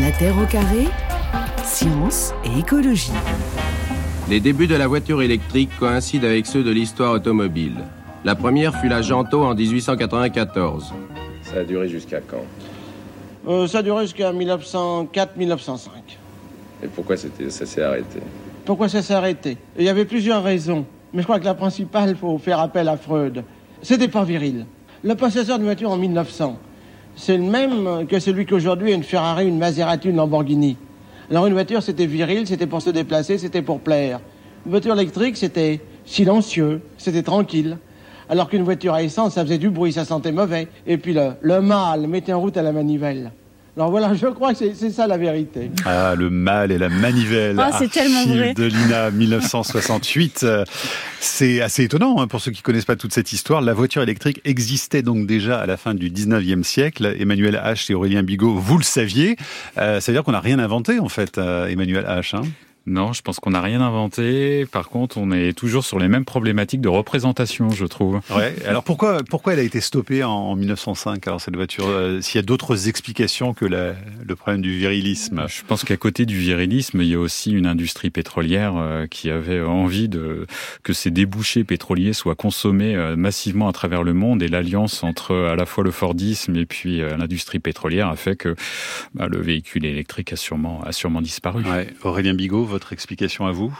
La Terre au carré, science et écologie. Les débuts de la voiture électrique coïncident avec ceux de l'histoire automobile. La première fut la Janto en 1894. Ça a duré jusqu'à quand? Euh, ça a duré jusqu'à 1904-1905. Et pourquoi c'était- ça s'est arrêté? Pourquoi ça s'est arrêté? Il y avait plusieurs raisons. Mais je crois que la principale, il faut faire appel à Freud. C'était pas viril. Le possesseur d'une voiture en 1900, c'est le même que celui qu'aujourd'hui une Ferrari, une Maserati, une Lamborghini. Alors une voiture, c'était viril, c'était pour se déplacer, c'était pour plaire. Une voiture électrique, c'était silencieux, c'était tranquille. Alors qu'une voiture à essence, ça faisait du bruit, ça sentait mauvais. Et puis le, le mâle mettait en route à la manivelle. Alors voilà, je crois que c'est- c'est ça la vérité. Ah, le mal et la manivelle. Ah, c'est tellement vrai. de l'INA 1968. Euh, C'est assez étonnant hein, pour ceux qui connaissent pas toute cette histoire. La voiture électrique existait donc déjà à la fin du 19e siècle. Emmanuel H et Aurélien Bigot, vous le saviez. Euh, ça veut dire qu'on n'a rien inventé en fait, euh, Emmanuel H. hein. Non, je pense qu'on n'a rien inventé. Par contre, on est toujours sur les mêmes problématiques de représentation, je trouve. Ouais. Alors pourquoi pourquoi elle a été stoppée en, en 1905 alors cette voiture euh, S'il y a d'autres explications que la- le problème du virilisme? Je pense qu'à côté du virilisme, il y a aussi une industrie pétrolière euh, qui avait envie de que ces débouchés pétroliers soient consommés euh, massivement à travers le monde et l'alliance entre à la fois le Fordisme et puis l'industrie pétrolière a fait que bah, le véhicule électrique a sûrement a sûrement disparu. Ouais. Aurélien Bigot, votre explication à vous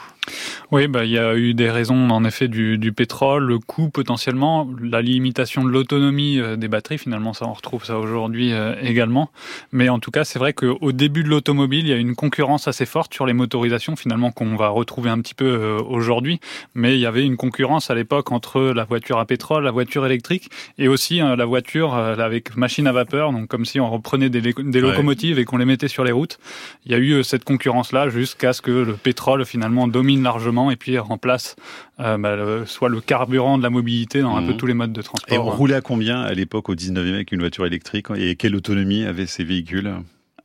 Oui, bah, il y a eu des raisons, en effet, du, du pétrole, le coût potentiellement, la limitation de l'autonomie euh, des batteries, finalement, ça, on retrouve ça aujourd'hui euh, également. Mais en tout cas, c'est vrai qu'au début de l'automobile, il y a une concurrence assez forte sur les motorisations, finalement, qu'on va retrouver un petit peu euh, aujourd'hui. Mais il y avait une concurrence à l'époque entre la voiture à pétrole, la voiture électrique, et aussi euh, la voiture avec machine à vapeur, donc comme si on reprenait des, Ouais. locomotives et qu'on les mettait sur les routes. Il y a eu cette concurrence-là jusqu'à ce que le pétrole finalement domine largement et puis remplace euh, bah, le- soit le carburant de la mobilité dans un Mhm. peu tous les modes de Et transport. on roulait à combien à l'époque au 19e avec une voiture électrique et quelle autonomie avaient ces véhicules?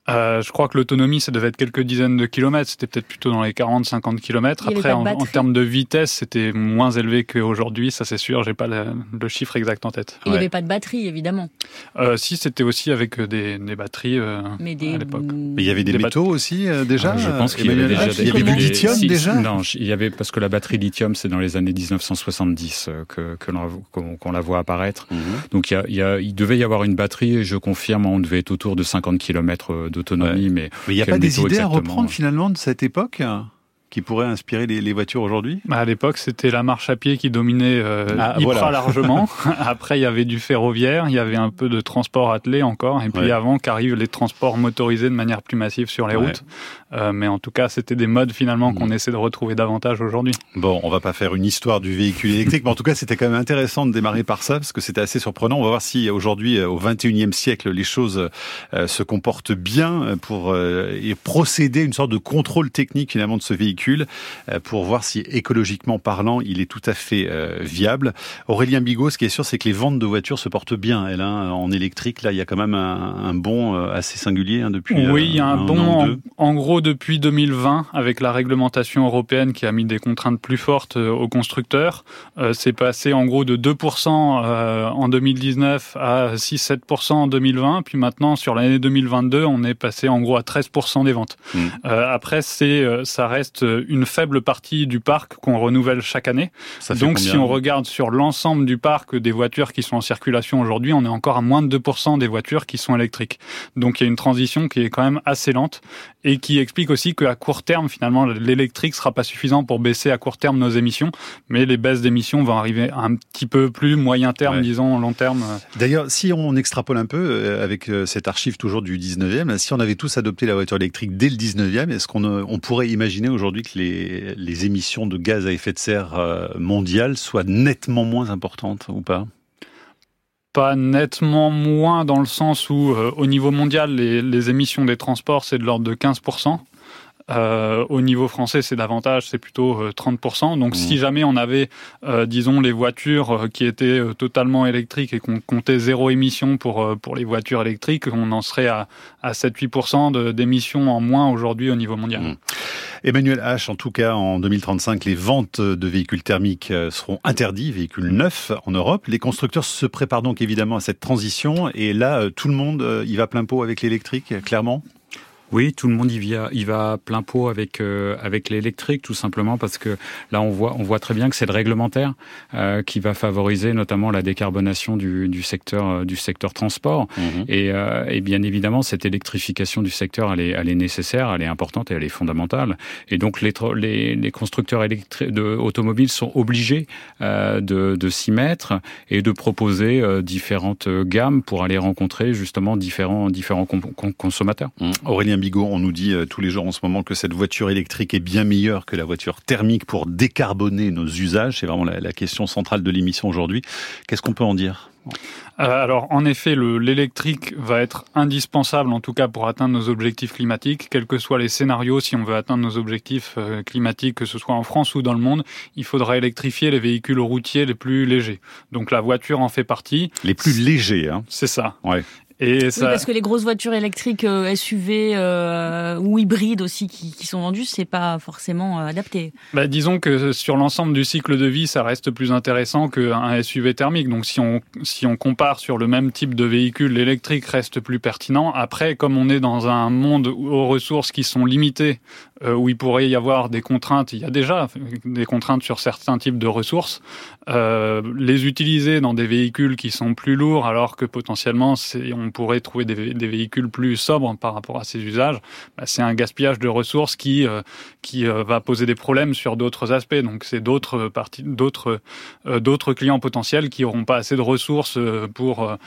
Euh, je crois que l'autonomie, ça devait être quelques dizaines de kilomètres. C'était peut-être plutôt dans les 40-50 kilomètres. Il y avait Après, en, termes de vitesse, c'était moins élevé qu'aujourd'hui. Ça, c'est sûr. J'ai pas le, le chiffre exact en tête. Il n'y avait pas de batterie, évidemment. Euh, si, c'était aussi avec euh, des, des batteries euh, Mais des. à l'époque. Mais il y avait des, Des métaux aussi euh, déjà Ah, je pense qu'il y avait Emmanuel? déjà il y avait du lithium Si, déjà? Non, il y avait parce que la batterie lithium, c'est dans les années 1970 euh, que que l'on qu'on la voit apparaître. Mhm. Donc il, y a, il, y a- il devait y avoir une batterie, et je confirme, on devait être autour de 50 km d'autonomie, mais Mais il n'y a pas des idées à reprendre finalement de cette époque? Qui pourraient inspirer les, les voitures aujourd'hui? Bah, À l'époque, c'était la marche à pied qui dominait euh, Ah, voilà. largement. Après, il y avait du ferroviaire, il y avait un peu de transport attelé encore, et puis Ouais. avant qu'arrivent les transports motorisés de manière plus massive sur les Ouais. routes. Euh, mais en tout cas, c'était des modes finalement Mhm. qu'on essaie de retrouver davantage aujourd'hui. Bon, on va pas faire une histoire du véhicule électrique, mais en tout cas, c'était quand même intéressant de démarrer par ça, parce que c'était assez surprenant. On va voir si aujourd'hui, euh, au 21e siècle, les choses euh, se comportent bien pour procéder à une sorte de contrôle technique finalement de ce véhicule, euh, pour voir si écologiquement parlant, il est tout à fait euh, viable. Aurélien Bigot, ce qui est sûr, c'est que les ventes de voitures se portent bien. Elle, hein, en électrique, là, il y a quand même un, un bond euh, assez singulier hein, depuis. Oui, il y a un an bon, ou en, gros, depuis 2020, avec la réglementation européenne qui a mis des contraintes plus fortes aux constructeurs, euh, c'est passé en gros de 2% euh, en 2019 à 6-7% en 2020, puis maintenant sur l'année 2022, on est passé en gros à 13% des ventes. Mm. Euh, après, c'est, ça reste une faible partie du parc qu'on renouvelle chaque année. Ça Donc, si on regarde sur l'ensemble du parc des voitures qui sont en circulation aujourd'hui, on est encore à moins de 2% des voitures qui sont électriques. Donc, il y a une transition qui est quand même assez lente et qui explique aussi qu'à court terme, finalement, l'électrique sera pas suffisant pour baisser à court terme nos émissions, mais les baisses d'émissions vont arriver un petit peu plus moyen terme, Ouais. disons, long terme. D'ailleurs, si on extrapole un peu euh, avec euh, cette archive toujours du 19e, si on avait tous adopté la voiture électrique dès le 19e, est-ce qu'on euh, on pourrait imaginer aujourd'hui que les, émissions de gaz à effet de serre euh, mondiales soient nettement moins importantes ou pas? Pas nettement moins dans le sens où, euh, au niveau mondial, les, les émissions des transports, c'est de l'ordre de 15%. Euh, au niveau français, c'est davantage, c'est plutôt euh, 30%. Donc, Mmh. si jamais on avait, euh, disons, les voitures euh, qui étaient euh, totalement électriques et qu'on comptait zéro émission pour, euh, pour les voitures électriques, on en serait à, à 7-8% de- d'émissions en moins aujourd'hui au niveau mondial. Mmh. Emmanuel H, en tout cas, en 2035, les ventes de véhicules thermiques euh, seront interdits, véhicules neufs en Europe. Les constructeurs se préparent donc évidemment à cette transition. Et là, euh, tout le monde euh, y va plein pot avec l'électrique, clairement? Oui, tout le monde y va, plein pot avec euh, avec l'électrique, tout simplement parce que là on voit on voit très bien que c'est le réglementaire euh, qui va favoriser notamment la décarbonation du, du secteur euh, du secteur transport. Mhm. Et, et, bien évidemment, cette électrification du secteur, elle est, elle est nécessaire, elle est importante et elle est fondamentale. Et donc les, les, les constructeurs de automobiles sont obligés de, de s'y mettre et de proposer différentes gammes pour aller rencontrer justement différents différents consommateurs. Mmh. Aurélien Bigot, on nous dit euh, tous les jours en ce moment que cette voiture électrique est bien meilleure que la voiture thermique pour décarboner nos usages. C'est vraiment la, la question centrale de l'émission aujourd'hui. Qu'est-ce qu'on peut en dire? Euh, alors, en effet, l'électrique va être indispensable, en tout cas pour atteindre nos objectifs climatiques, quels que soient les scénarios. Si on veut atteindre nos objectifs euh, climatiques, que ce soit en France ou dans le monde, il faudra électrifier les véhicules routiers les plus légers. Donc, la voiture en fait partie. Les plus légers, hein. C'est ça. Ouais. Et ça... Oui, parce que les grosses voitures électriques euh, SUV euh, ou hybrides aussi qui, qui sont vendues, c'est pas forcément euh, adapté. Bah, disons que sur l'ensemble du cycle de vie, ça reste plus intéressant qu'un SUV thermique. Donc si on si on compare sur le même type de véhicule, l'électrique reste plus pertinent. Après, comme on est dans un monde aux ressources qui sont limitées, euh, où il pourrait y avoir des contraintes, il y a déjà des contraintes sur certains types de ressources, euh, les utiliser dans des véhicules qui sont plus lourds, alors que potentiellement on pourrait trouver des, des, véhicules plus sobres par rapport à ces usages, bah, c'est un gaspillage de ressources qui euh, qui euh, va poser des problèmes sur d'autres aspects. Donc c'est d'autres parties, d'autres euh, d'autres clients potentiels qui auront pas assez de ressources pour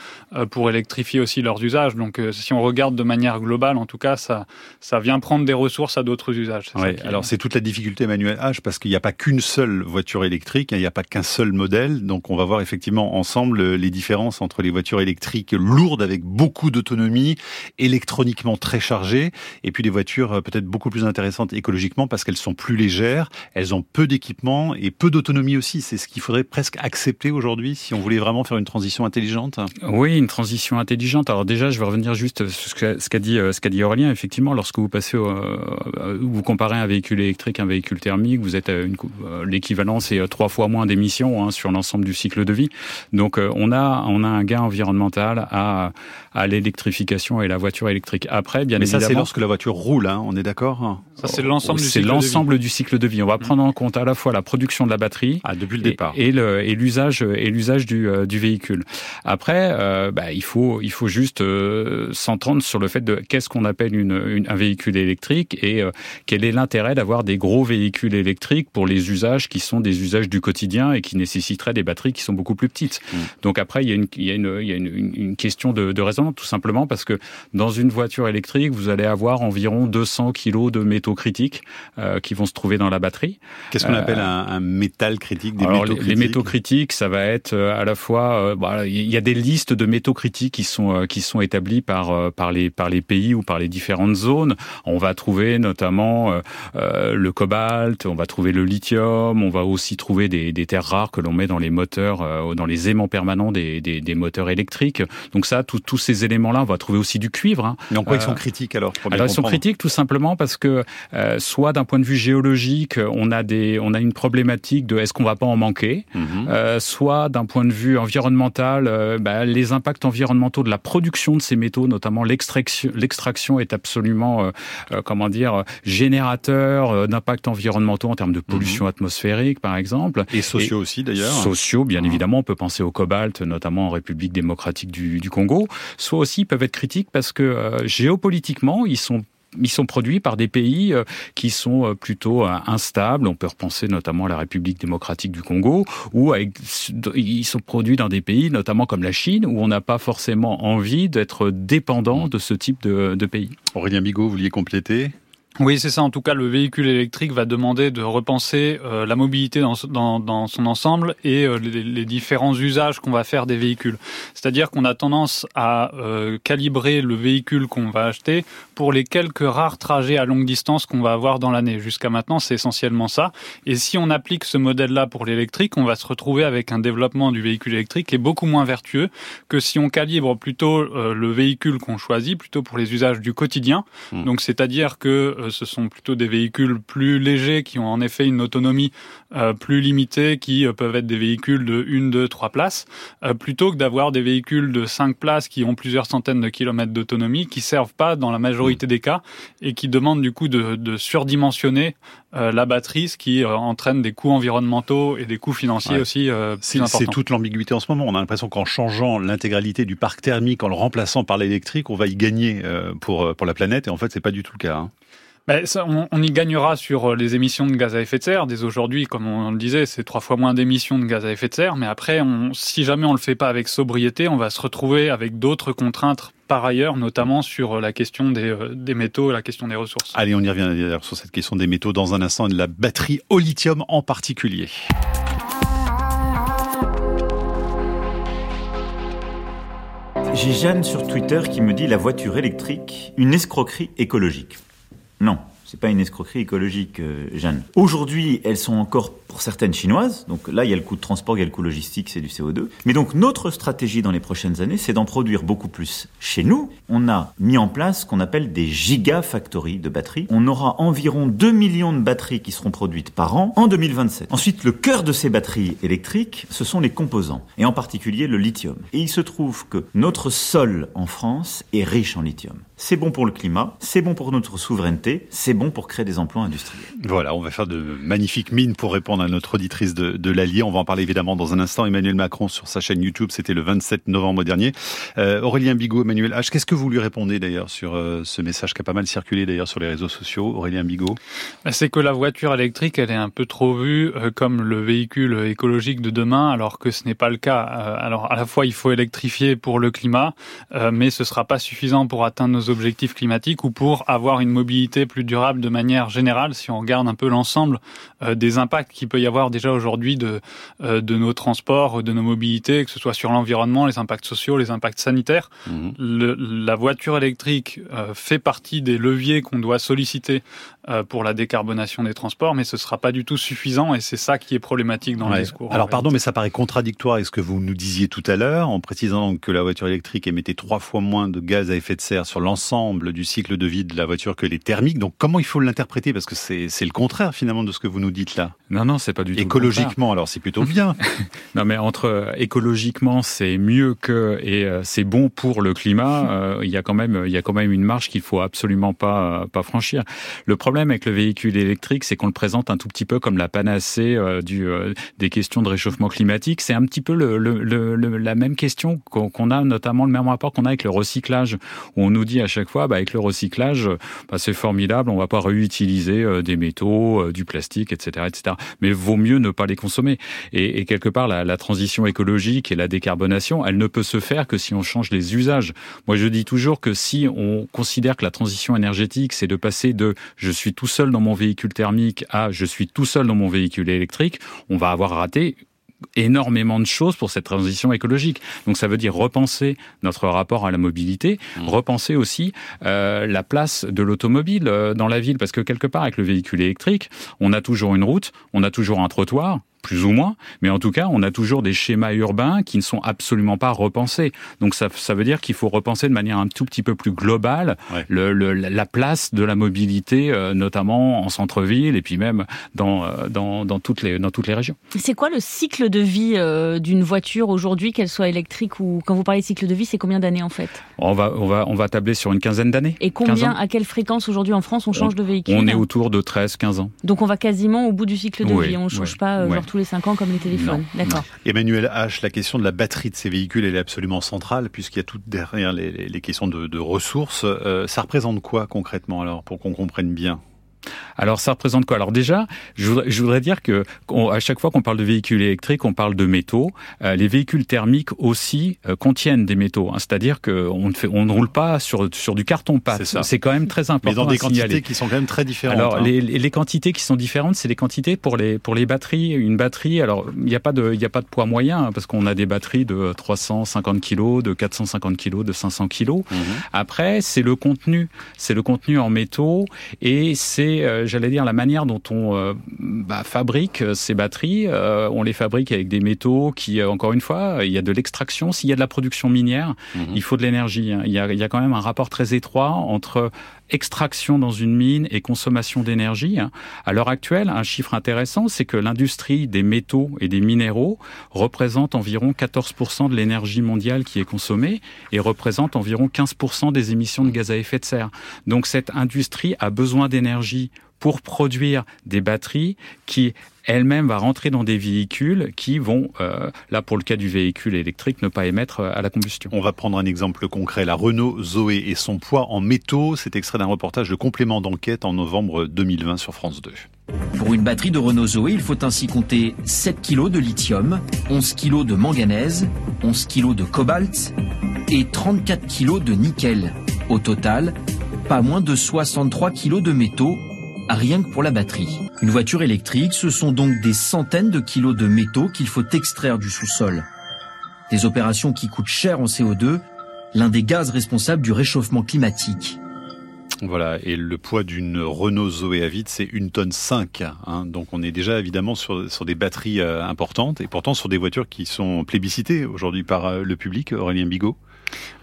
pour électrifier aussi leurs usages. Donc si on regarde de manière globale, en tout cas, ça ça vient prendre des ressources à d'autres usages. Ouais, alors c'est toute la difficulté, Emmanuel H, parce qu'il n'y a pas qu'une seule voiture électrique, hein, il n'y a pas qu'un seul modèle. Donc on va voir effectivement ensemble les différences entre les voitures électriques lourdes avec beaucoup d'autonomie, électroniquement très chargées, et puis les voitures euh, peut-être beaucoup plus intéressantes écologiquement parce qu'elles sont plus légères, elles ont peu d'équipement et peu d'autonomie aussi. C'est ce qu'il faudrait presque accepter aujourd'hui si on voulait vraiment faire une transition intelligente. Oui, une transition intelligente. Alors déjà, je vais revenir juste sur ce qu'a dit, ce qu'a dit Aurélien. Effectivement, lorsque vous passez, au, euh, vous comparez un véhicule électrique, un véhicule thermique, vous êtes euh, l'équivalent, c'est trois fois moins d'émissions hein, sur l'ensemble du cycle de vie. Donc on a on a un gain environnemental à à l'électrification et la voiture électrique. Après, bien Mais évidemment. ça, c'est lorsque la voiture roule, hein, on est d'accord Ça, c'est l'ensemble du C'est l'ensemble du cycle de vie. On va prendre en compte à la fois la production de la batterie. Ah, depuis le et, départ. Et, l'usage, et l'usage du, euh, du véhicule. Après, euh, bah, il faut, il faut juste euh, s'entendre sur le fait de qu'est-ce qu'on appelle une, une, un véhicule électrique et euh, quel est l'intérêt d'avoir des gros véhicules électriques pour les usages qui sont des usages du quotidien et qui nécessiteraient des batteries qui sont beaucoup plus petites. Mmh. Donc après, il y a une, il y a une, il y a une, une question de, de raisonnement tout simplement parce que dans une voiture électrique, vous allez avoir environ 200 kilos de métaux critiques euh, qui vont se trouver dans la batterie. Qu'est-ce qu'on euh, appelle un, un, métal critique des alors métaux les, critiques les métaux critiques, ça va être euh, à la fois, bah, il y a des listes de métaux critiques qui sont qui sont établies par par les par les pays ou par les différentes zones. On va trouver notamment le cobalt, on va trouver le lithium, on va aussi trouver des, des terres rares que l'on met dans les moteurs, dans les aimants permanents des, des, des moteurs électriques. Donc ça, tous ces éléments-là, on va trouver aussi du cuivre. Hein. Mais en quoi euh, ils sont critiques alors Alors ils sont critiques tout simplement parce que euh, soit d'un point de vue géologique, on a des, on a une problématique de est-ce qu'on va pas en manquer, mm -hmm. euh, soit d'un point de vue environnemental, euh, bah, les impacts environnementaux de la production de ces métaux, notamment l'extraction, l'extraction est absolument, euh, comment dire, générateur d'impacts environnementaux en termes de pollution mm -hmm. atmosphérique, par exemple. Et sociaux Et aussi d'ailleurs. Sociaux, bien ah. évidemment, on peut penser au cobalt, notamment en République démocratique du, du Congo. Soit aussi peuvent être critiques parce que euh, géopolitiquement, ils sont produits par des pays euh, qui sont euh, plutôt instables. On peut repenser notamment à la République démocratique du Congo, où ils sont produits dans des pays, notamment comme la Chine, où on n'a pas forcément envie d'être dépendant de ce type de, de pays. Aurélien Bigot, vous vouliez compléter? Oui, c'est ça. En tout cas, le véhicule électrique va demander de repenser euh, la mobilité dans, dans, dans, son ensemble et euh, les, les, différents usages qu'on va faire des véhicules. C'est-à-dire qu'on a tendance à euh, calibrer le véhicule qu'on va acheter pour les quelques rares trajets à longue distance qu'on va avoir dans l'année. Jusqu'à maintenant, c'est essentiellement ça. Et si on applique ce modèle-là pour l'électrique, on va se retrouver avec un développement du véhicule électrique qui est beaucoup moins vertueux que si on calibre plutôt le véhicule qu'on choisit, plutôt pour les usages du quotidien. Mmh. Donc, c'est-à-dire que ce sont plutôt des véhicules plus légers qui ont en effet une autonomie plus limitée, qui peuvent être des véhicules de 1, 2, 3 places, plutôt que d'avoir des véhicules de 5 places qui ont plusieurs centaines de kilomètres d'autonomie, qui servent pas dans la majorité des cas et qui demandent du coup de, de surdimensionner la batterie, ce qui entraîne des coûts environnementaux et des coûts financiers aussi importants. C'est toute l'ambiguïté en ce moment. On a l'impression qu'en changeant l'intégralité du parc thermique, en le remplaçant par l'électrique, on va y gagner pour, pour la planète. Et en fait, c'est pas du tout le cas. Hein. Ben, ça, on, on, y gagnera sur les émissions de gaz à effet de serre. Dès aujourd'hui, comme on le disait, c'est trois fois moins d'émissions de gaz à effet de serre. Mais après, on, si jamais on le fait pas avec sobriété, on va se retrouver avec d'autres contraintes par ailleurs, notamment sur la question des, des, métaux, la question des ressources. Allez, on y revient d'ailleurs sur cette question des métaux dans un instant et de la batterie au lithium en particulier. J'ai Jeanne sur Twitter qui me dit la voiture électrique, une escroquerie écologique. Non, c'est pas une escroquerie écologique, euh, Jeanne. Aujourd'hui, elles sont encore pour certaines chinoises. Donc là, il y a le coût de transport, il y a le coût logistique, c'est du CO2. Mais donc notre stratégie dans les prochaines années, c'est d'en produire beaucoup plus chez nous. On a mis en place ce qu'on appelle des gigafactories de batteries. On aura environ 2 millions de batteries qui seront produites par an en 2027. Ensuite, le cœur de ces batteries électriques, ce sont les composants, et en particulier le lithium. Et il se trouve que notre sol en France est riche en lithium. C'est bon pour le climat, c'est bon pour notre souveraineté, c'est bon pour créer des emplois industriels. Voilà, on va faire de magnifiques mines pour répondre à notre auditrice de, de l'Allier. On va en parler évidemment dans un instant. Emmanuel Macron sur sa chaîne YouTube, c'était le 27 novembre dernier. Euh, Aurélien Bigot, Emmanuel H, qu'est-ce que vous lui répondez d'ailleurs sur euh, ce message qui a pas mal circulé d'ailleurs sur les réseaux sociaux, Aurélien Bigot? Bah, C'est que la voiture électrique, elle est un peu trop vue euh, comme le véhicule écologique de demain, alors que ce n'est pas le cas. Euh, alors à la fois, il faut électrifier pour le climat, euh, mais ce sera pas suffisant pour atteindre nos objectifs climatiques ou pour avoir une mobilité plus durable de manière générale si on regarde un peu l'ensemble euh, des impacts qu'il peut y avoir déjà aujourd'hui de, euh, de nos transports, de nos mobilités, que ce soit sur l'environnement, les impacts sociaux, les impacts sanitaires. Mmh. Le, la voiture électrique euh, fait partie des leviers qu'on doit solliciter pour la décarbonation des transports, mais ce ne sera pas du tout suffisant et c'est ça qui est problématique dans ouais. le discours. Alors pardon, mais ça paraît contradictoire avec ce que vous nous disiez tout à l'heure en précisant que la voiture électrique émettait trois fois moins de gaz à effet de serre sur l'ensemble du cycle de vie de la voiture que les thermiques. Donc comment il faut l'interpréter? Parce que c'est le contraire finalement de ce que vous nous dites là. Non, non, c'est pas du tout. Écologiquement, alors c'est plutôt bien. non, mais entre écologiquement, c'est mieux que et euh, c'est bon pour le climat. Euh, il y a quand même, il y a quand même une marge qu'il faut absolument pas pas franchir. Le problème avec le véhicule électrique, c'est qu'on le présente un tout petit peu comme la panacée euh, du des questions de réchauffement climatique. C'est un petit peu le, le, le, la même question qu'on a, notamment le même rapport qu'on a avec le recyclage, où on nous dit à chaque fois, bah, avec le recyclage, bah, c'est formidable, on va pas réutiliser des métaux, du plastique, etc., etc. Mais vaut mieux ne pas les consommer. Et, quelque part, la, transition écologique et la décarbonation, elle ne peut se faire que si on change les usages. Moi, je dis toujours que si on considère que la transition énergétique, c'est de passer de je suis tout seul dans mon véhicule thermique à je suis tout seul dans mon véhicule électrique, on va avoir raté énormément de choses pour cette transition écologique. Donc ça veut dire repenser notre rapport à la mobilité, mmh. repenser aussi euh, la place de l'automobile euh, dans la ville, parce que quelque part avec le véhicule électrique, on a toujours une route, on a toujours un trottoir, plus ou moins, mais en tout cas, on a toujours des schémas urbains qui ne sont absolument pas repensés. Donc ça, ça veut dire qu'il faut repenser de manière un tout petit peu plus globale ouais. le, le, la place de la mobilité, euh, notamment en centre-ville et puis même dans, euh, dans, dans, toutes, les, dans toutes les régions. C'est quoi le cycle de vie euh, d'une voiture aujourd'hui, qu'elle soit électrique ou quand vous parlez de cycle de vie, c'est combien d'années en fait? On va, on, va, on va tabler sur une quinzaine d'années. Et combien, à quelle fréquence aujourd'hui en France on change on, de véhicule? On est autour de 13-15 ans. Donc on va quasiment au bout du cycle de oui, vie, on ne change oui, pas oui. Tous les 5 ans comme les téléphones. D'accord. Emmanuel H, la question de la batterie de ces véhicules, elle est absolument centrale puisqu'il y a tout derrière les, les questions de, de ressources. Euh, ça représente quoi concrètement alors pour qu'on comprenne bien? Alors ça représente quoi? Alors déjà, je voudrais, je voudrais dire que à chaque fois qu'on parle de véhicules électriques, on parle de métaux. Euh, les véhicules thermiques aussi euh, contiennent des métaux, hein, c'est-à-dire qu'on ne fait, on ne roule pas sur sur du carton pâte. C'est quand même très important. Mais dans des quantités signaler. qui sont quand même très différentes. Alors hein. les, les, quantités qui sont différentes, c'est les quantités pour les pour les batteries. Une batterie, alors il n'y a pas de il a pas de poids moyen hein, parce qu'on a des batteries de 350 kg, de 450 kg, de 500 kg. Mmh. Après, c'est le contenu, c'est le contenu en métaux et c'est euh, j'allais dire, la manière dont on euh, bah, fabrique ces batteries. Euh, on les fabrique avec des métaux qui, euh, encore une fois, il y a de l'extraction. S'il y a de la production minière, mmh. il faut de l'énergie. Hein. Il, y a, il y a quand même un rapport très étroit entre extraction dans une mine et consommation d'énergie. À l'heure actuelle, un chiffre intéressant, c'est que l'industrie des métaux et des minéraux représente environ 14% de l'énergie mondiale qui est consommée et représente environ 15% des émissions de gaz à effet de serre. Donc cette industrie a besoin d'énergie pour produire des batteries qui elle-même va rentrer dans des véhicules qui vont, euh, là pour le cas du véhicule électrique, ne pas émettre euh, à la combustion. On va prendre un exemple concret, la Renault Zoé et son poids en métaux. C'est extrait d'un reportage de complément d'enquête en novembre 2020 sur France 2. Pour une batterie de Renault Zoé, il faut ainsi compter 7 kg de lithium, 11 kg de manganèse, 11 kg de cobalt et 34 kg de nickel. Au total, pas moins de 63 kg de métaux rien que pour la batterie. Une voiture électrique, ce sont donc des centaines de kilos de métaux qu'il faut extraire du sous-sol. Des opérations qui coûtent cher en CO2, l'un des gaz responsables du réchauffement climatique. Voilà, et le poids d'une Renault Zoé à vide, c'est une tonne 5. Hein. donc on est déjà évidemment sur, sur des batteries euh, importantes, et pourtant sur des voitures qui sont plébiscitées aujourd'hui par euh, le public, Aurélien Bigot.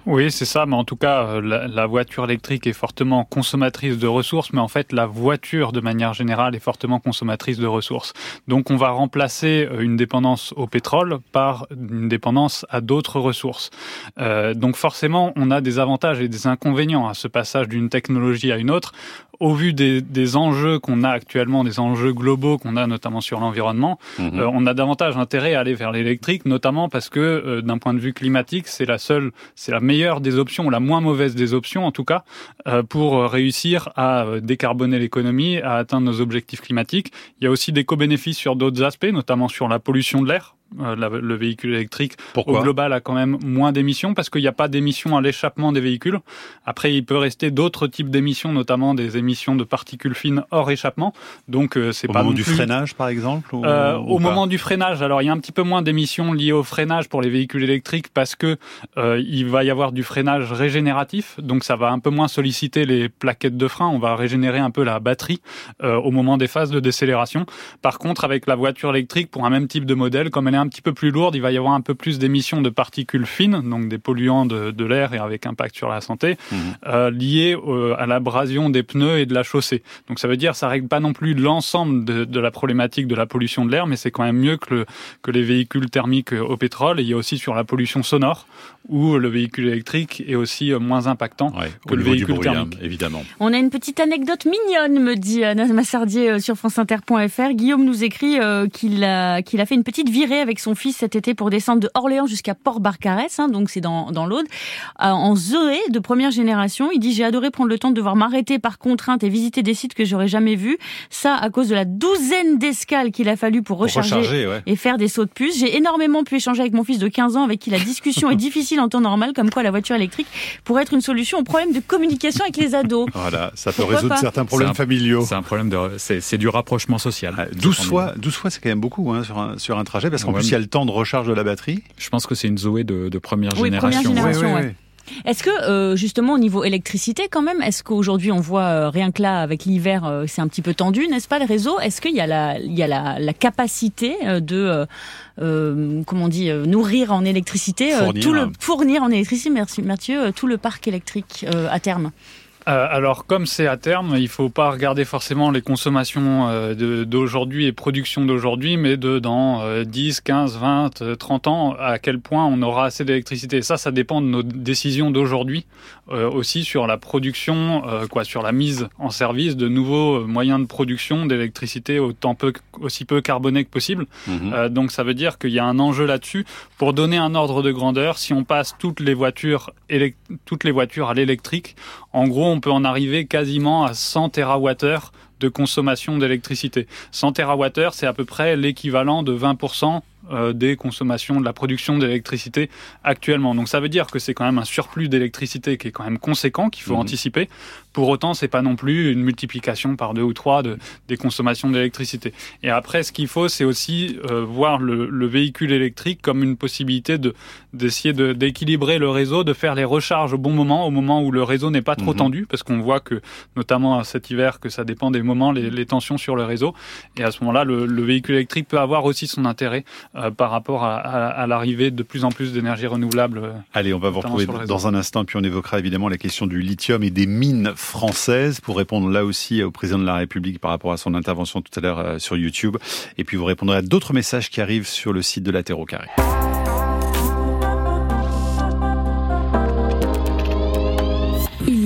Oui, c'est ça, mais en tout cas, euh, la, voiture électrique est fortement consommatrice de ressources, mais en fait, la voiture, de manière générale, est fortement consommatrice de ressources. Donc, on va remplacer euh, une dépendance au pétrole par une dépendance à d'autres ressources. Euh, donc, forcément, on a des avantages et des inconvénients à ce passage d'une technologie à une autre au vu des, des enjeux qu'on a actuellement, des enjeux globaux qu'on a notamment sur l'environnement, mhm. on a davantage intérêt à aller vers l'électrique, notamment parce que d'un point de vue climatique, c'est la seule, c'est la meilleure meilleure des options, la moins mauvaise des options en tout cas, euh, pour réussir à euh, décarboner l'économie, à atteindre nos objectifs climatiques. Il y a aussi des co-bénéfices sur d'autres aspects, notamment sur la pollution de l'air. Euh, le véhicule électrique au global a quand même moins d'émissions parce qu'il n'y a pas d'émissions à l'échappement des véhicules. Après, il peut rester d'autres types d'émissions, notamment des émissions de particules fines hors échappement. Donc, euh, c'est pas au moment du freinage, par exemple. Euh, au moment du freinage, alors il y a un petit peu moins d'émissions liées au freinage pour les véhicules électriques parce que il va y avoir du freinage régénératif, donc ça va un peu moins solliciter les plaquettes de frein. On va régénérer un peu la batterie au moment des phases de décélération. Par contre, avec la voiture électrique, pour un même type de modèle, comme elle est un petit peu plus lourde, il va y avoir un peu plus d'émissions de particules fines, donc des polluants de, de l'air et avec impact sur la santé, mmh. euh, liés à l'abrasion des pneus et de la chaussée. Donc ça veut dire ça règle pas non plus l'ensemble de, de, la problématique de la pollution de l'air, mais c'est quand même mieux que, le, que les véhicules thermiques au pétrole. Et il y a aussi sur la pollution sonore, où le véhicule électrique est aussi euh, moins impactant que le véhicule thermique. Évidemment. On a une petite anecdote mignonne, me dit Anna Massardier euh, sur franceinter.fr. Guillaume nous écrit qu'il a, qu'il a fait une petite virée avec son fils cet été pour descendre de Orléans jusqu'à Port-Barcarès, hein, donc c'est dans, dans l'Aude, euh, en Zoé de première génération. Il dit j'ai adoré prendre le temps de devoir m'arrêter par contrainte et visiter des sites que j'aurais jamais vus. Ça à cause de la douzaine d'escales qu'il a fallu pour recharger, et faire des sauts de puce. J'ai énormément pu échanger avec mon fils de 15 ans avec qui la discussion est difficile en temps normal, comme quoi la voiture électrique pourrait être une solution au problème de communication avec les ados. Voilà, ça peut résoudre certains problèmes familiaux. C'est un problème de, c'est du rapprochement social. 12 fois, 12 fois, c'est quand même beaucoup hein, sur, un, sur un trajet, parce qu'en plus, il y a le temps de recharge de la batterie. Je pense que c'est une Zoé de, première oui, génération. Première génération Est-ce que euh, justement au niveau électricité quand même, est-ce qu'aujourd'hui on voit euh, rien que là avec l'hiver euh, c'est un petit peu tendu, n'est-ce pas le réseau? Est-ce qu'il y a la, il y a la, la capacité de comment on dit nourrir en électricité tout le fournir en électricité, merci Mathieu, tout le parc électrique à terme? Euh, alors, comme c'est à terme, il faut pas regarder forcément les consommations euh, d'aujourd'hui et production d'aujourd'hui, mais de dans 10, 15, 20, 30 ans, à quel point on aura assez d'électricité. Ça, ça dépend de nos décisions d'aujourd'hui, euh, aussi sur la production, quoi, sur la mise en service de nouveaux moyens de production d'électricité autant peu, aussi peu carboné que possible. Mhm. donc, ça veut dire qu'il y a un enjeu là-dessus. Pour donner un ordre de grandeur, si on passe toutes les voitures, toutes les voitures à l'électrique, en gros, on peut en arriver quasiment à 100 TWh de consommation d'électricité. 100 TWh, c'est à peu près l'équivalent de 20% euh, des consommations de la production d'électricité actuellement. Donc ça veut dire que c'est quand même un surplus d'électricité qui est quand même conséquent, qu'il faut mhm. anticiper. Pour autant, c'est pas non plus une multiplication par deux ou trois de, des consommations d'électricité. Et après, ce qu'il faut, c'est aussi euh, voir le, le, véhicule électrique comme une possibilité de d'essayer d'équilibrer le réseau, de faire les recharges au bon moment, au moment où le réseau n'est pas trop mhm. tendu, parce qu'on voit que, notamment cet hiver, que ça dépend des, moments les, les, tensions sur le réseau. Et à ce moment-là, le, le véhicule électrique peut avoir aussi son intérêt euh, par rapport à, à, à l'arrivée de plus en plus d'énergie renouvelable. Euh, Allez, on va vous retrouver dans un instant, puis on évoquera évidemment la question du lithium et des mines françaises pour répondre là aussi au président de la République par rapport à son intervention tout à l'heure euh, sur YouTube. Et puis vous répondrez à d'autres messages qui arrivent sur le site de la Terre au carré.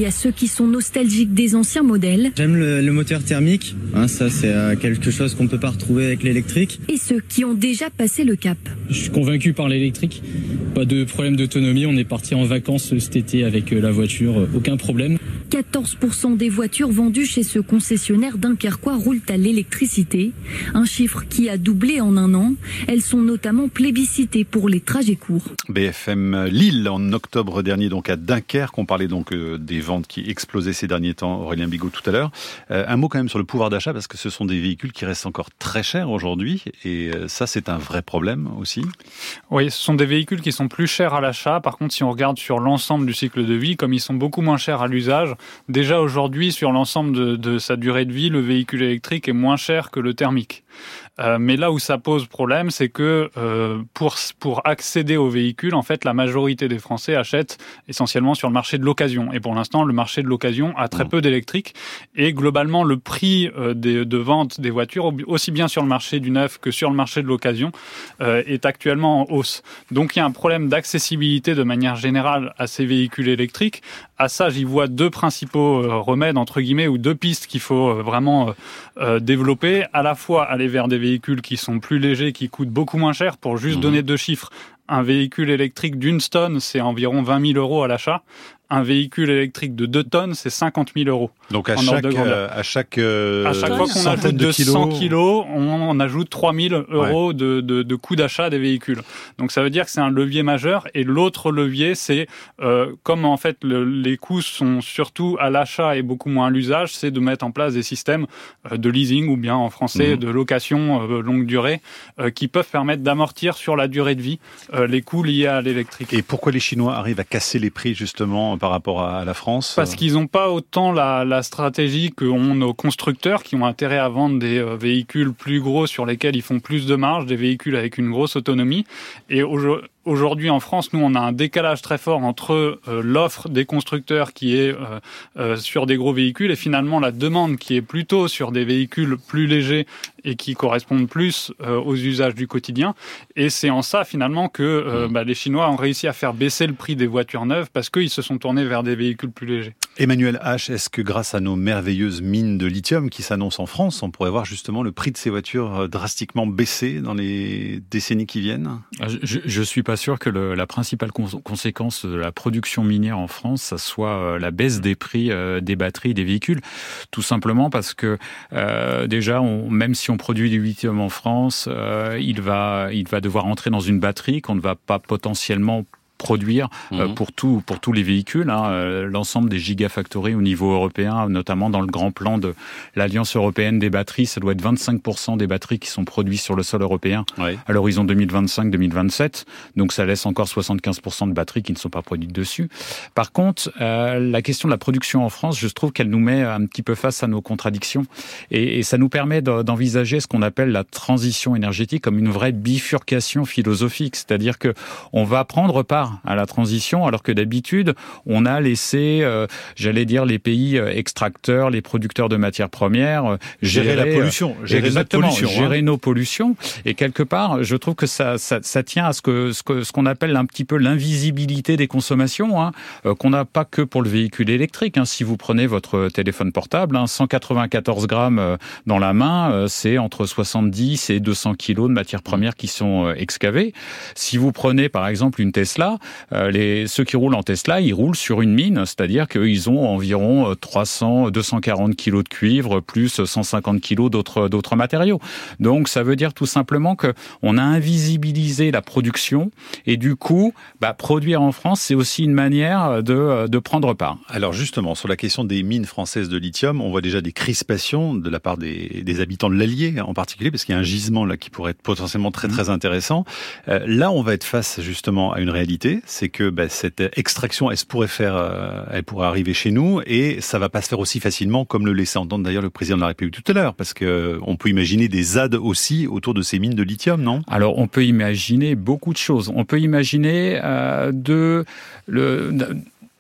A ceux qui sont nostalgiques des anciens modèles. J'aime le, le, moteur thermique, hein, ça c'est euh, quelque chose qu'on ne peut pas retrouver avec l'électrique. Et ceux qui ont déjà passé le cap. Je suis convaincu par l'électrique. Pas de problème d'autonomie, on est parti en vacances cet été avec euh, la voiture, euh, aucun problème. 14% des voitures vendues chez ce concessionnaire dunkerquois roulent à l'électricité, un chiffre qui a doublé en un an. Elles sont notamment plébiscitées pour les trajets courts. BFM Lille en octobre dernier donc à Dunkerque, on parlait donc des ventes qui explosaient ces derniers temps, Aurélien Bigot tout à l'heure. Euh, un mot quand même sur le pouvoir d'achat parce que ce sont des véhicules qui restent encore très chers aujourd'hui et euh, ça c'est un vrai problème aussi. Oui, ce sont des véhicules qui sont plus chers à l'achat. Par contre, si on regarde sur l'ensemble du cycle de vie, comme ils sont beaucoup moins chers à l'usage, déjà aujourd'hui sur l'ensemble de sa durée de vie, le véhicule électrique est moins cher que le thermique. Euh, mais là où ça pose problème, c'est que euh, pour, pour accéder au véhicule, en fait, la majorité des Français achètent essentiellement sur le marché de l'occasion. Et pour l'instant, le marché de l'occasion a très mmh. peu d'électrique. Et globalement, le prix euh, des, de vente des voitures, aussi bien sur le marché du neuf que sur le marché de l'occasion, euh, est actuellement en hausse. Donc il y a un problème d'accessibilité de manière générale à ces véhicules électriques. À ça, j'y vois deux principaux euh, remèdes, entre guillemets, ou deux pistes qu'il faut vraiment développer. À la fois aller vers des véhicules qui sont plus légers, qui coûtent beaucoup moins cher. Pour juste mmh. donner deux chiffres, un véhicule électrique d'une tonne, c'est environ 20 000 euros à l'achat un véhicule électrique de 2 tonnes, c'est 50 000 euros. Donc à chaque, euh, à chaque, euh, à chaque fois qu'on ajoute de 100 kilos, on, ajoute 3 000 euros ouais. de, de, de coût d'achat des véhicules. Donc ça veut dire que c'est un levier majeur. Et l'autre levier, c'est euh, comme en fait le, les coûts sont surtout à l'achat et beaucoup moins à l'usage, c'est de mettre en place des systèmes euh, de leasing ou bien en français mmh. de location euh, longue durée euh, qui peuvent permettre d'amortir sur la durée de vie les coûts liés à l'électrique. Et pourquoi les Chinois arrivent à casser les prix justement par rapport à la France Parce qu'ils n'ont pas autant la, la stratégie que ont nos constructeurs qui ont intérêt à vendre des euh, véhicules plus gros sur lesquels ils font plus de marge, des véhicules avec une grosse autonomie. Et aujourd'hui, aujourd'hui en France, nous, on a un décalage très fort entre euh, l'offre des constructeurs qui est euh, euh, sur des gros véhicules et finalement la demande qui est plutôt sur des véhicules plus légers et qui correspondent plus euh, aux usages du quotidien. Et c'est en ça finalement que euh, bah, les Chinois ont réussi à faire baisser le prix des voitures neuves parce qu'ils se sont tournés vers des véhicules plus légers. Emmanuel H, est-ce que grâce à nos merveilleuses mines de lithium qui s'annoncent en France, on pourrait voir justement le prix de ces voitures drastiquement baisser dans les décennies qui viennent? Je, je suis pas sûr que la principale conséquence de la production minière en France, ça soit euh, la baisse des prix euh, des batteries des véhicules. Tout simplement parce que euh, déjà, même si on produit du lithium en France, il, va, il va devoir entrer dans une batterie qu'on ne va pas potentiellement produire mmh. euh, pour tout pour tous les véhicules hein, euh, l'ensemble des gigafactories au niveau européen notamment dans le grand plan de l'Alliance européenne des batteries. Ça doit être 25% des batteries qui sont produites sur le sol européen oui. à l'horizon 2025-2027 donc ça laisse encore 75% de batteries qui ne sont pas produites dessus. Par contre euh, la question de la production en France je trouve qu'elle nous met un petit peu face à nos contradictions. Et, et ça nous permet d'envisager ce qu'on appelle la transition énergétique comme une vraie bifurcation philosophique. C'est-à-dire que on va prendre part à la transition, alors que d'habitude, on a laissé, euh, j'allais dire, les pays euh, extracteurs, les producteurs de matières premières euh, gérer, gérer, la pollution, gérer exactement, notre pollution, gérer hein. nos pollutions. Et quelque part, je trouve que ça, ça, ça tient à ce que ce qu'on ce qu'on appelle un petit peu l'invisibilité des consommations, hein, euh, qu'on n'a pas que pour le véhicule électrique. Hein. Si vous prenez votre téléphone portable, hein, 194 grammes dans la main, c'est entre 70 et 200 kilos de matières premières qui sont excavées. Si vous prenez par exemple une Tesla, euh, les, ceux qui roulent en Tesla, ils roulent sur une mine, c'est-à-dire qu'ils ont environ 300, 240 kilos de cuivre plus 150 kilos d'autres d'autres matériaux. Donc ça veut dire tout simplement que on a invisibilisé la production et du coup, bah, produire en France, c'est aussi une manière de, de prendre part. Alors justement, sur la question des mines françaises de lithium, on voit déjà des crispations de la part des, des habitants de l'Allier en particulier, parce qu'il y a un gisement là qui pourrait être potentiellement très très intéressant. Euh, là, on va être face justement à une réalité c'est que bah, cette extraction, elle pourrait faire, euh, elle pourrait arriver chez nous, et ça va pas se faire aussi facilement comme le laissait entendre d'ailleurs le président de la République tout à l'heure, parce que on peut imaginer des ZAD aussi autour de ces mines de lithium, non? Alors on peut imaginer beaucoup de choses. On peut imaginer euh, de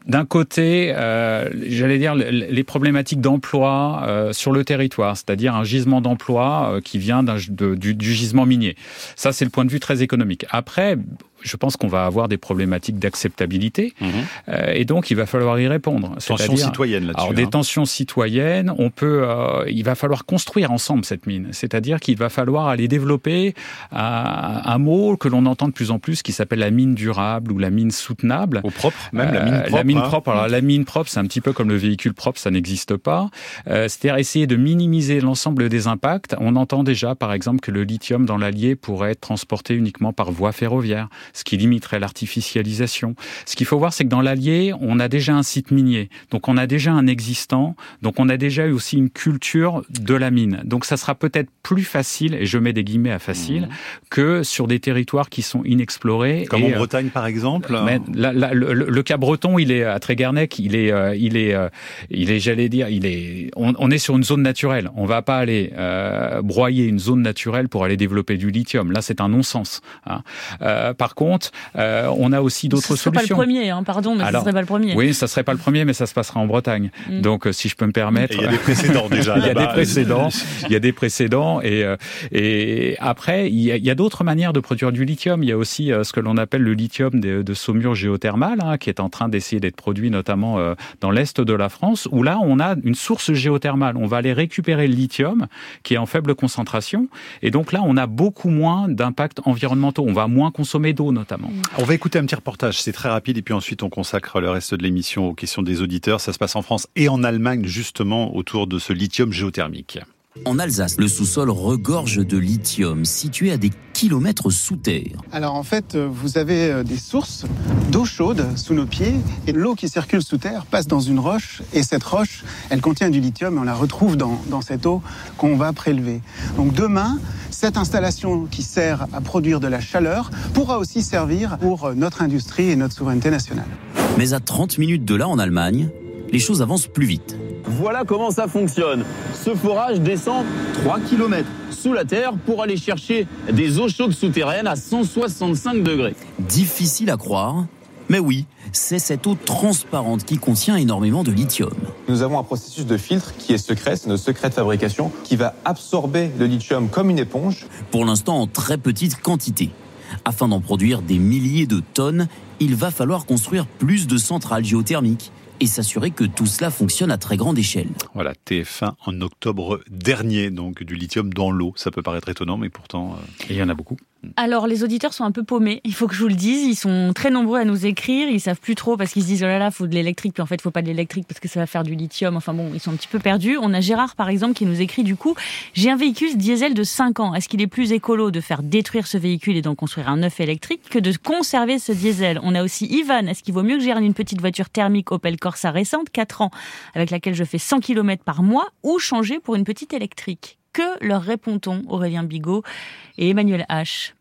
d'un côté, euh, j'allais dire les problématiques d'emploi sur le territoire, c'est-à-dire un gisement d'emploi qui vient du, du, gisement minier. Ça, c'est le point de vue très économique. Après, je pense qu'on va avoir des problématiques d'acceptabilité mhm. euh, et donc il va falloir y répondre. Tensions citoyennes là-dessus. Alors des hein. tensions citoyennes, on peut, euh, il va falloir construire ensemble cette mine. C'est-à-dire qu'il va falloir aller développer un, un mot que l'on entend de plus en plus qui s'appelle la mine durable ou la mine soutenable. Au propre, même la mine euh, propre. la mine hein. propre. Alors la mine propre, c'est un petit peu comme le véhicule propre, ça n'existe pas. Euh, C'est-à-dire essayer de minimiser l'ensemble des impacts. On entend déjà, par exemple, que le lithium dans l'Allier pourrait être transporté uniquement par voie ferroviaire ce qui limiterait l'artificialisation. Ce qu'il faut voir, c'est que dans l'Allier, on a déjà un site minier, donc on a déjà un existant, donc on a déjà eu aussi une culture de la mine. Donc ça sera peut-être plus facile, et je mets des guillemets à facile, mmh. que sur des territoires qui sont inexplorés. Comme en euh, Bretagne, par exemple. Mais le, cas breton, il est à Tréguernec, il est, euh, il est, euh, il est, j'allais dire, il est. On, est sur une zone naturelle. On va pas aller broyer une zone naturelle pour aller développer du lithium. Là, c'est un non-sens. Hein. par contre, euh, on a aussi d'autres solutions. Ce serait pas le premier, hein, pardon, mais ce serait pas le premier. Oui, ça serait pas le premier, mais ça se passera en Bretagne. Mm. Donc, euh, si je peux me permettre. Il y a des précédents déjà. il y a des précédents. Il y a des précédents et euh, et après il y a, d'autres manières de produire du lithium. Il y a aussi ce que l'on appelle le lithium de, de saumure géothermale, hein, qui est en train d'essayer d'être produit notamment dans l'est de la France, où là on a une source géothermale. On va aller récupérer le lithium qui est en faible concentration, et donc là on a beaucoup moins d'impacts environnementaux. On va moins consommer d'eau notamment. On va écouter un petit reportage, c'est très rapide, et puis ensuite on consacre le reste de l'émission aux questions des auditeurs. Ça se passe en France et en Allemagne, justement, autour de ce lithium géothermique. En Alsace, le sous-sol regorge de lithium, situé à des kilomètres sous terre. Alors en fait, euh, vous avez euh, des sources d'eau chaude sous nos pieds, et l'eau qui circule sous terre passe dans une roche, et cette roche, elle contient du lithium, et on la retrouve dans, dans cette eau qu'on va prélever. Donc demain, cette installation qui sert à produire de la chaleur pourra aussi servir pour euh, notre industrie et notre souveraineté nationale. Mais à 30 minutes de là, en Allemagne, les choses avancent plus vite. Voilà comment ça fonctionne. Ce forage descend 3 km sous la terre pour aller chercher des eaux chaudes souterraines à 165 degrés. Difficile à croire, mais oui, c'est cette eau transparente qui contient énormément de lithium. Nous avons un processus de filtre qui est secret, c'est notre secret de fabrication, qui va absorber le lithium comme une éponge. Pour l'instant en très petite quantité. Afin d'en produire des milliers de tonnes, il va falloir construire plus de centrales géothermiques et s'assurer que tout cela fonctionne à très grande échelle. Voilà, TF1 en octobre dernier, donc du lithium dans l'eau. Ça peut paraître étonnant, mais pourtant, euh, il y en a beaucoup. Alors, les auditeurs sont un peu paumés, il faut que je vous le dise. Ils sont très nombreux à nous écrire. Ils savent plus trop parce qu'ils se disent, oh là là, faut de l'électrique. Puis en fait, faut pas de l'électrique parce que ça va faire du lithium. Enfin bon, ils sont un petit peu perdus. On a Gérard, par exemple, qui nous écrit du coup, j'ai un véhicule diesel de 5 ans. Est-ce qu'il est plus écolo de faire détruire ce véhicule et d'en construire un neuf électrique que de conserver ce diesel? On a aussi Ivan. Est-ce qu'il vaut mieux que j'ai une petite voiture thermique Opel Corsa récente, 4 ans, avec laquelle je fais 100 km par mois ou changer pour une petite électrique? Que leur répond-on, Aurélien Bigot et Emmanuel H?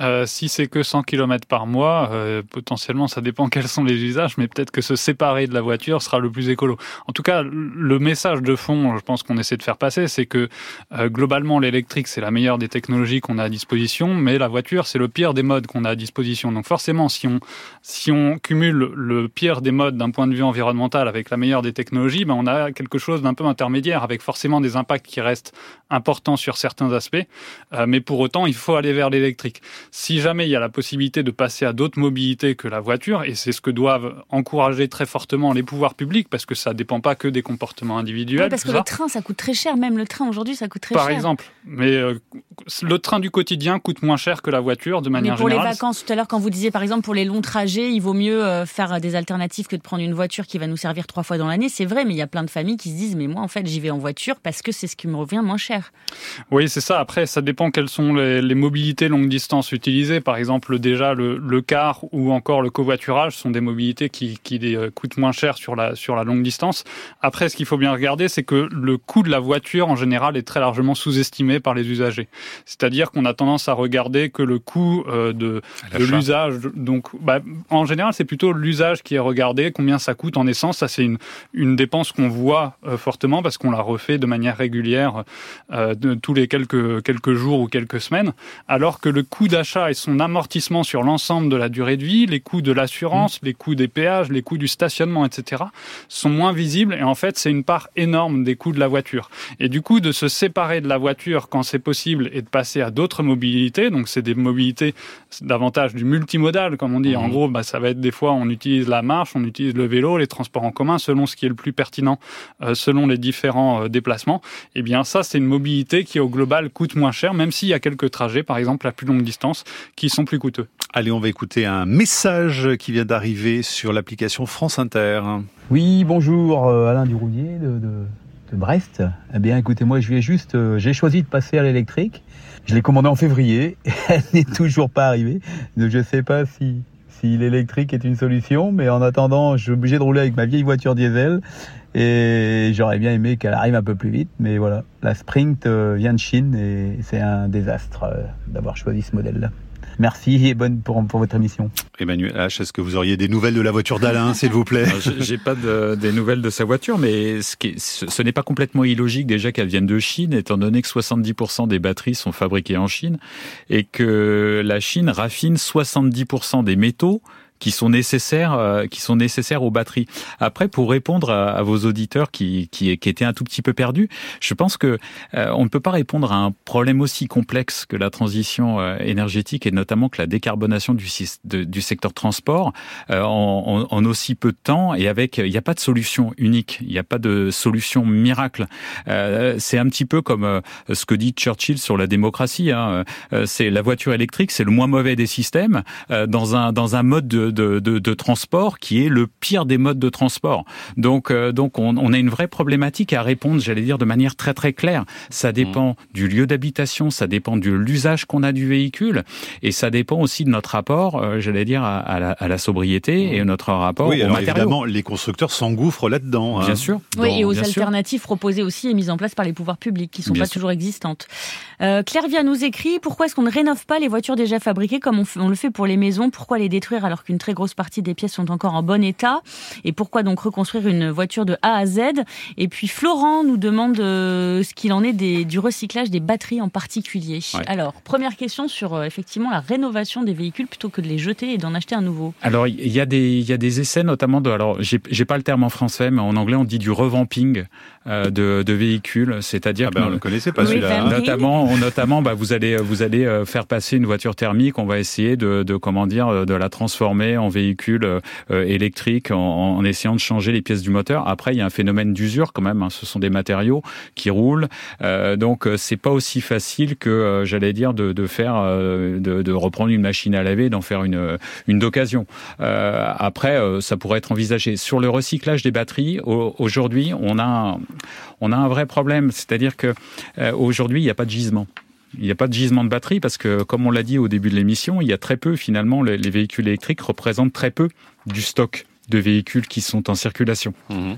Euh, si c'est que 100 km par mois, euh, potentiellement ça dépend quels sont les usages, mais peut-être que se séparer de la voiture sera le plus écolo. En tout cas, le message de fond, je pense qu'on essaie de faire passer, c'est que euh, globalement l'électrique c'est la meilleure des technologies qu'on a à disposition, mais la voiture c'est le pire des modes qu'on a à disposition. Donc forcément, si on si on cumule le pire des modes d'un point de vue environnemental avec la meilleure des technologies, ben on a quelque chose d'un peu intermédiaire avec forcément des impacts qui restent importants sur certains aspects, mais pour autant il faut aller vers l'électrique. Si jamais il y a la possibilité de passer à d'autres mobilités que la voiture, et c'est ce que doivent encourager très fortement les pouvoirs publics, parce que ça ne dépend pas que des comportements individuels. parce que le train, ça coûte très cher. Même le train aujourd'hui, ça coûte très cher. Par exemple. Mais euh, le train du quotidien coûte moins cher que la voiture de manière Mais pour les vacances, tout à l'heure, quand vous disiez par exemple pour les longs trajets, il vaut mieux euh, faire des alternatives que de prendre une voiture qui va nous servir trois fois dans l'année. C'est vrai, mais il y a plein de familles qui se disent mais moi en fait j'y vais en voiture parce que c'est ce qui me revient moins cher. Oui, c'est ça. Après, ça dépend quelles sont les, les mobilités longue distance utilisées. Par exemple, déjà le, le car ou encore le covoiturage sont des mobilités qui, qui euh, coûtent moins cher sur la, sur la longue distance. Après, ce qu'il faut bien regarder, c'est que le coût de la voiture, en général, est très largement sous-estimé par les usagers. C'est-à-dire qu'on a tendance à regarder que le coût euh, de, de l'usage, donc bah, en général, c'est plutôt l'usage qui est regardé, combien ça coûte en essence. Ça, c'est une, une dépense qu'on voit euh, fortement parce qu'on la refait de manière régulière euh, de, tous les quelques, quelques jours ou quelques semaines, alors que le coût d'achat et son amortissement sur l'ensemble de la durée de vie, les coûts de l'assurance, les coûts des péages, les coûts du stationnement, etc., sont moins visibles et en fait, c'est une part énorme des coûts de la voiture. Et du coup, de se séparer de la voiture quand c'est possible et de passer à d'autres mobilités, donc c'est des mobilités davantage du multimodal, comme on dit. En gros, bah, ça va être des fois, on utilise la marche, on utilise le vélo, les transports en commun, selon ce qui est le plus pertinent, euh, selon les différents euh, déplacements. Et bien, ça, c'est une mobilité qui, au global, coûte moins cher, même s'il y a quelques trajets, par exemple, à plus longue distance, qui sont plus coûteux. Allez, on va écouter un message qui vient d'arriver sur l'application France Inter. Oui, bonjour, euh, Alain Duroulier de, de, de, Brest. Eh bien, écoutez, moi, je viens juste, euh, j'ai choisi de passer à l'électrique. Je l'ai commandé en février, elle n'est toujours pas arrivée. Donc, je ne sais pas si, si l'électrique est une solution, mais en attendant, je suis obligé de rouler avec ma vieille voiture diesel. Et j'aurais bien aimé qu'elle arrive un peu plus vite, mais voilà, la Sprint euh, vient de Chine et c'est un désastre d'avoir choisi ce modèle-là. Merci et bonne pour, pour votre émission. Emmanuel H, est-ce que vous auriez des nouvelles de la voiture d'Alain, s'il vous plaît? J'ai pas de, des nouvelles de sa voiture, mais ce, qui ce n'est pas complètement illogique déjà qu'elle vienne de Chine, étant donné que 70% des batteries sont fabriquées en Chine et que la Chine raffine 70% des métaux qui sont nécessaires, euh, qui sont nécessaires aux batteries. Après, pour répondre à, vos auditeurs qui, qui, qui, étaient un tout petit peu perdus, je pense que euh, on ne peut pas répondre à un problème aussi complexe que la transition euh, énergétique et notamment que la décarbonation du, de, du secteur transport euh, en, en, aussi peu de temps et avec, il n'y a pas de solution unique, il n'y a pas de solution miracle. Euh, c'est un petit peu comme ce que dit Churchill sur la démocratie. Hein. c'est la voiture électrique, c'est le moins mauvais des systèmes dans un dans un mode de de, de, de, transport qui est le pire des modes de transport. Donc, euh, donc on, on, a une vraie problématique à répondre, j'allais dire, de manière très très claire. Ça dépend mmh. du lieu d'habitation, ça dépend de l'usage qu'on a du véhicule, et ça dépend aussi de notre rapport, euh, j'allais dire, à, à, la, à, la, sobriété mmh. et notre rapport oui, aux alors matériaux. Évidemment, les constructeurs s'engouffrent là-dedans. Bien hein. sûr. Oui, Dans, et aux alternatives sûr. proposées aussi et mises en place par les pouvoirs publics, qui ne sont bien pas sûr. toujours existantes. Euh, Claire vient nous écrit pourquoi est-ce qu'on ne rénove pas les voitures déjà fabriquées comme on, on le fait pour les maisons? Pourquoi les détruire alors qu'une très grosse partie des pièces sont encore en bon état Et pourquoi donc reconstruire une voiture de A à Z? Et puis Florent nous demande euh, ce qu'il en est des, du recyclage des batteries en particulier. Ouais. Alors, première question sur euh, effectivement la rénovation des véhicules plutôt que de les jeter et d'en acheter un nouveau. Alors, il y a des, il y a des essais notamment de, alors j'ai pas le terme en français, mais en anglais on dit du revamping euh, de, de, véhicules, c'est-à-dire ah ben, on ne connaissait pas oui, celui-là. Hein. Notamment, notamment, bah, vous allez vous allez faire passer une voiture thermique, on va essayer de, de comment dire, de la transformer en véhicule euh, électrique en, essayant de changer les pièces du moteur. Après, il y a un phénomène d'usure quand même. Hein, ce sont des matériaux qui roulent, euh, donc c'est pas aussi facile que euh, j'allais dire de, faire, de, reprendre une machine à laver, d'en faire une d'occasion. après, ça pourrait être envisagé sur le recyclage des batteries. Aujourd'hui, on a on a un vrai problème, c'est-à-dire que euh, aujourd'hui, il n'y a pas de gisement. Il n'y a pas de gisement de batterie parce que, comme on l'a dit au début de l'émission, il y a très peu, finalement, les, les véhicules électriques représentent très peu du stock de véhicules qui sont en circulation. Mmh.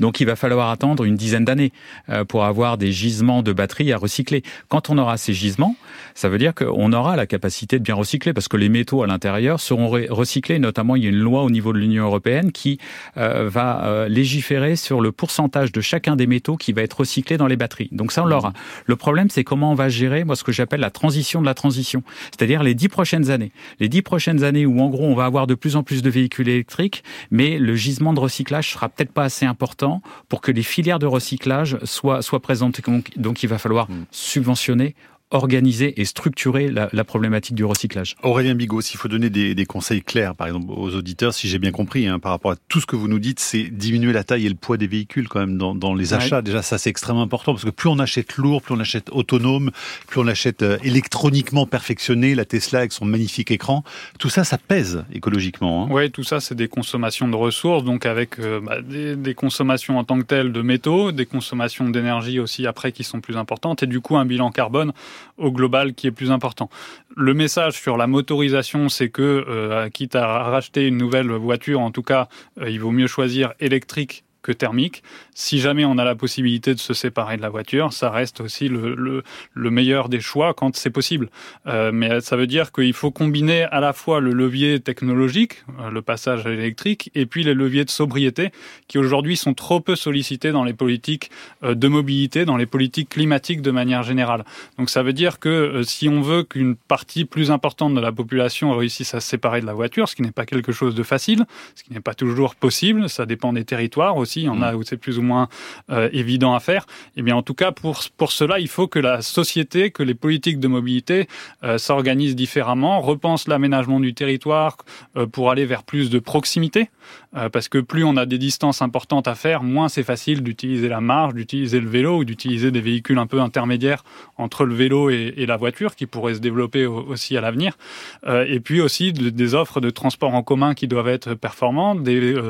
Donc il va falloir attendre une dizaine d'années euh, pour avoir des gisements de batteries à recycler. Quand on aura ces gisements, ça veut dire qu'on aura la capacité de bien recycler parce que les métaux à l'intérieur seront recyclés. Notamment, il y a une loi au niveau de l'Union européenne qui euh, va euh, légiférer sur le pourcentage de chacun des métaux qui va être recyclé dans les batteries. Donc ça, on l'aura. Le problème, c'est comment on va gérer, moi, ce que j'appelle la transition de la transition. C'est-à-dire les dix prochaines années. Les dix prochaines années où, en gros, on va avoir de plus en plus de véhicules électriques, mais le gisement de recyclage sera peut-être pas assez important pour que les filières de recyclage soient, soient présentes. Donc, donc il va falloir mmh. subventionner organiser et structurer la, la, problématique du recyclage. Aurélien Bigot, s'il faut donner des, des, conseils clairs, par exemple, aux auditeurs, si j'ai bien compris, hein, par rapport à tout ce que vous nous dites, c'est diminuer la taille et le poids des véhicules quand même dans, dans les achats. Ouais. Déjà, ça c'est extrêmement important parce que plus on achète lourd, plus on achète autonome, plus on achète euh, électroniquement perfectionné, la Tesla avec son magnifique écran, tout ça, ça pèse écologiquement. Hein. Oui, tout ça, c'est des consommations de ressources, donc avec euh, bah, des, des, consommations en tant que telles de métaux, des consommations d'énergie aussi après qui sont plus importantes, et du coup un bilan carbone au global qui est plus important. Le message sur la motorisation, c'est que quitte à racheter une nouvelle voiture, en tout cas, il vaut mieux choisir électrique que thermique. Si jamais on a la possibilité de se séparer de la voiture, ça reste aussi le, le, meilleur des choix quand c'est possible. Euh, mais ça veut dire qu'il faut combiner à la fois le levier technologique, euh, le passage à l'électrique, et puis les leviers de sobriété qui aujourd'hui sont trop peu sollicités dans les politiques euh, de mobilité, dans les politiques climatiques de manière générale. Donc ça veut dire que si on veut qu'une partie plus importante de la population réussisse à se séparer de la voiture, ce qui n'est pas quelque chose de facile, ce qui n'est pas toujours possible, ça dépend des territoires aussi il y en a mm. où c'est plus ou moins euh, évident à faire. Et eh bien, en tout cas, pour, pour cela, il faut que la société, que les politiques de mobilité euh, s'organisent différemment, repensent l'aménagement du territoire euh, pour aller vers plus de proximité. Parce que plus on a des distances importantes à faire, moins c'est facile d'utiliser la marche, d'utiliser le vélo ou d'utiliser des véhicules un peu intermédiaires entre le vélo et, la voiture qui pourraient se développer aussi à l'avenir. Et puis aussi des offres de transport en commun qui doivent être performantes, des,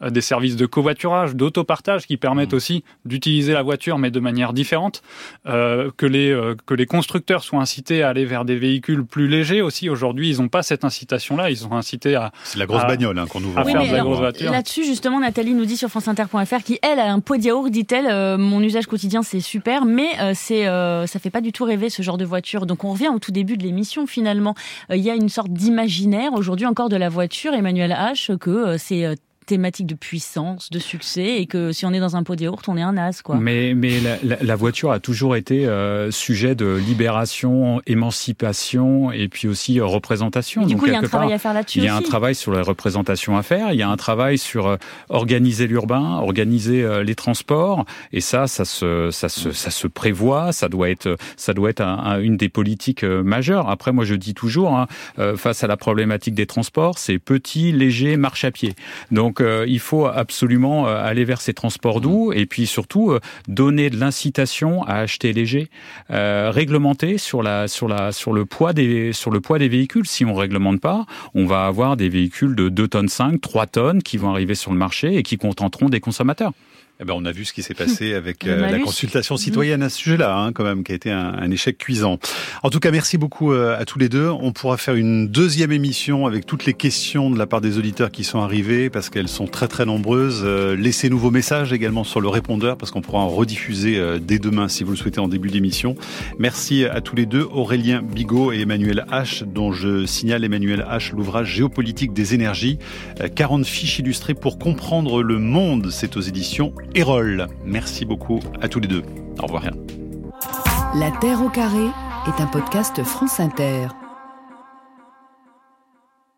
des services de covoiturage, d'autopartage qui permettent mmh. aussi d'utiliser la voiture mais de manière différente, que, les, que les constructeurs soient incités à aller vers des véhicules plus légers aussi. Aujourd'hui, ils n'ont pas cette incitation-là, ils sont incités à... C'est la grosse bagnole hein, qu'on nous vend. Là-dessus, justement, Nathalie nous dit sur franceinter.fr qui, elle, a un pot de yaourt, dit-elle, euh, mon usage quotidien, c'est super, mais euh, c'est euh, ça fait pas du tout rêver ce genre de voiture. Donc on revient au tout début de l'émission, finalement. Il y a une sorte d'imaginaire, aujourd'hui encore, de la voiture, Emmanuel H., que c'est thématique de puissance, de succès, et que si on est dans un pot de yaourt, on est un as, quoi. Mais, mais la, voiture a toujours été euh, sujet de libération, émancipation, et puis aussi euh, représentation. du coup, il y a un travail à faire là-dessus. Il y a un travail sur la représentation à faire. Il y a un travail sur euh, organiser l'urbain, organiser les transports, et ça, ça se, ça se, ça se prévoit. Ça doit être, ça doit être une des politiques majeures. Après, moi, je dis toujours, hein, face à la problématique des transports, c'est petit, léger, marche à pied. Donc donc euh, il faut absolument euh, aller vers ces transports doux et puis surtout euh, donner de l'incitation à acheter léger, réglementer sur la sur la sur le poids des sur le poids des véhicules. Si on réglemente pas, on va avoir des véhicules de 2 tonnes 5, 3 tonnes qui vont arriver sur le marché et qui contenteront des consommateurs. Eh ben, on a vu ce qui s'est passé avec euh, la consultation citoyenne à ce sujet-là, hein, quand même, qui a été un, un, échec cuisant. En tout cas, merci beaucoup euh, à tous les deux. On pourra faire une deuxième émission avec toutes les questions de la part des auditeurs qui sont arrivés, parce qu'elles sont très très nombreuses. Euh, laissez-nous vos messages également sur le répondeur, parce qu'on pourra en rediffuser dès demain si vous le souhaitez en début d'émission. Merci à tous les deux, Aurélien Bigot et Emmanuel H, dont je signale Emmanuel H, l'ouvrage Géopolitique des énergies, 40 fiches illustrées pour comprendre le monde. C'est aux éditions Erol. Merci beaucoup à tous les deux. Au revoir. La Terre au carré est un podcast France Inter.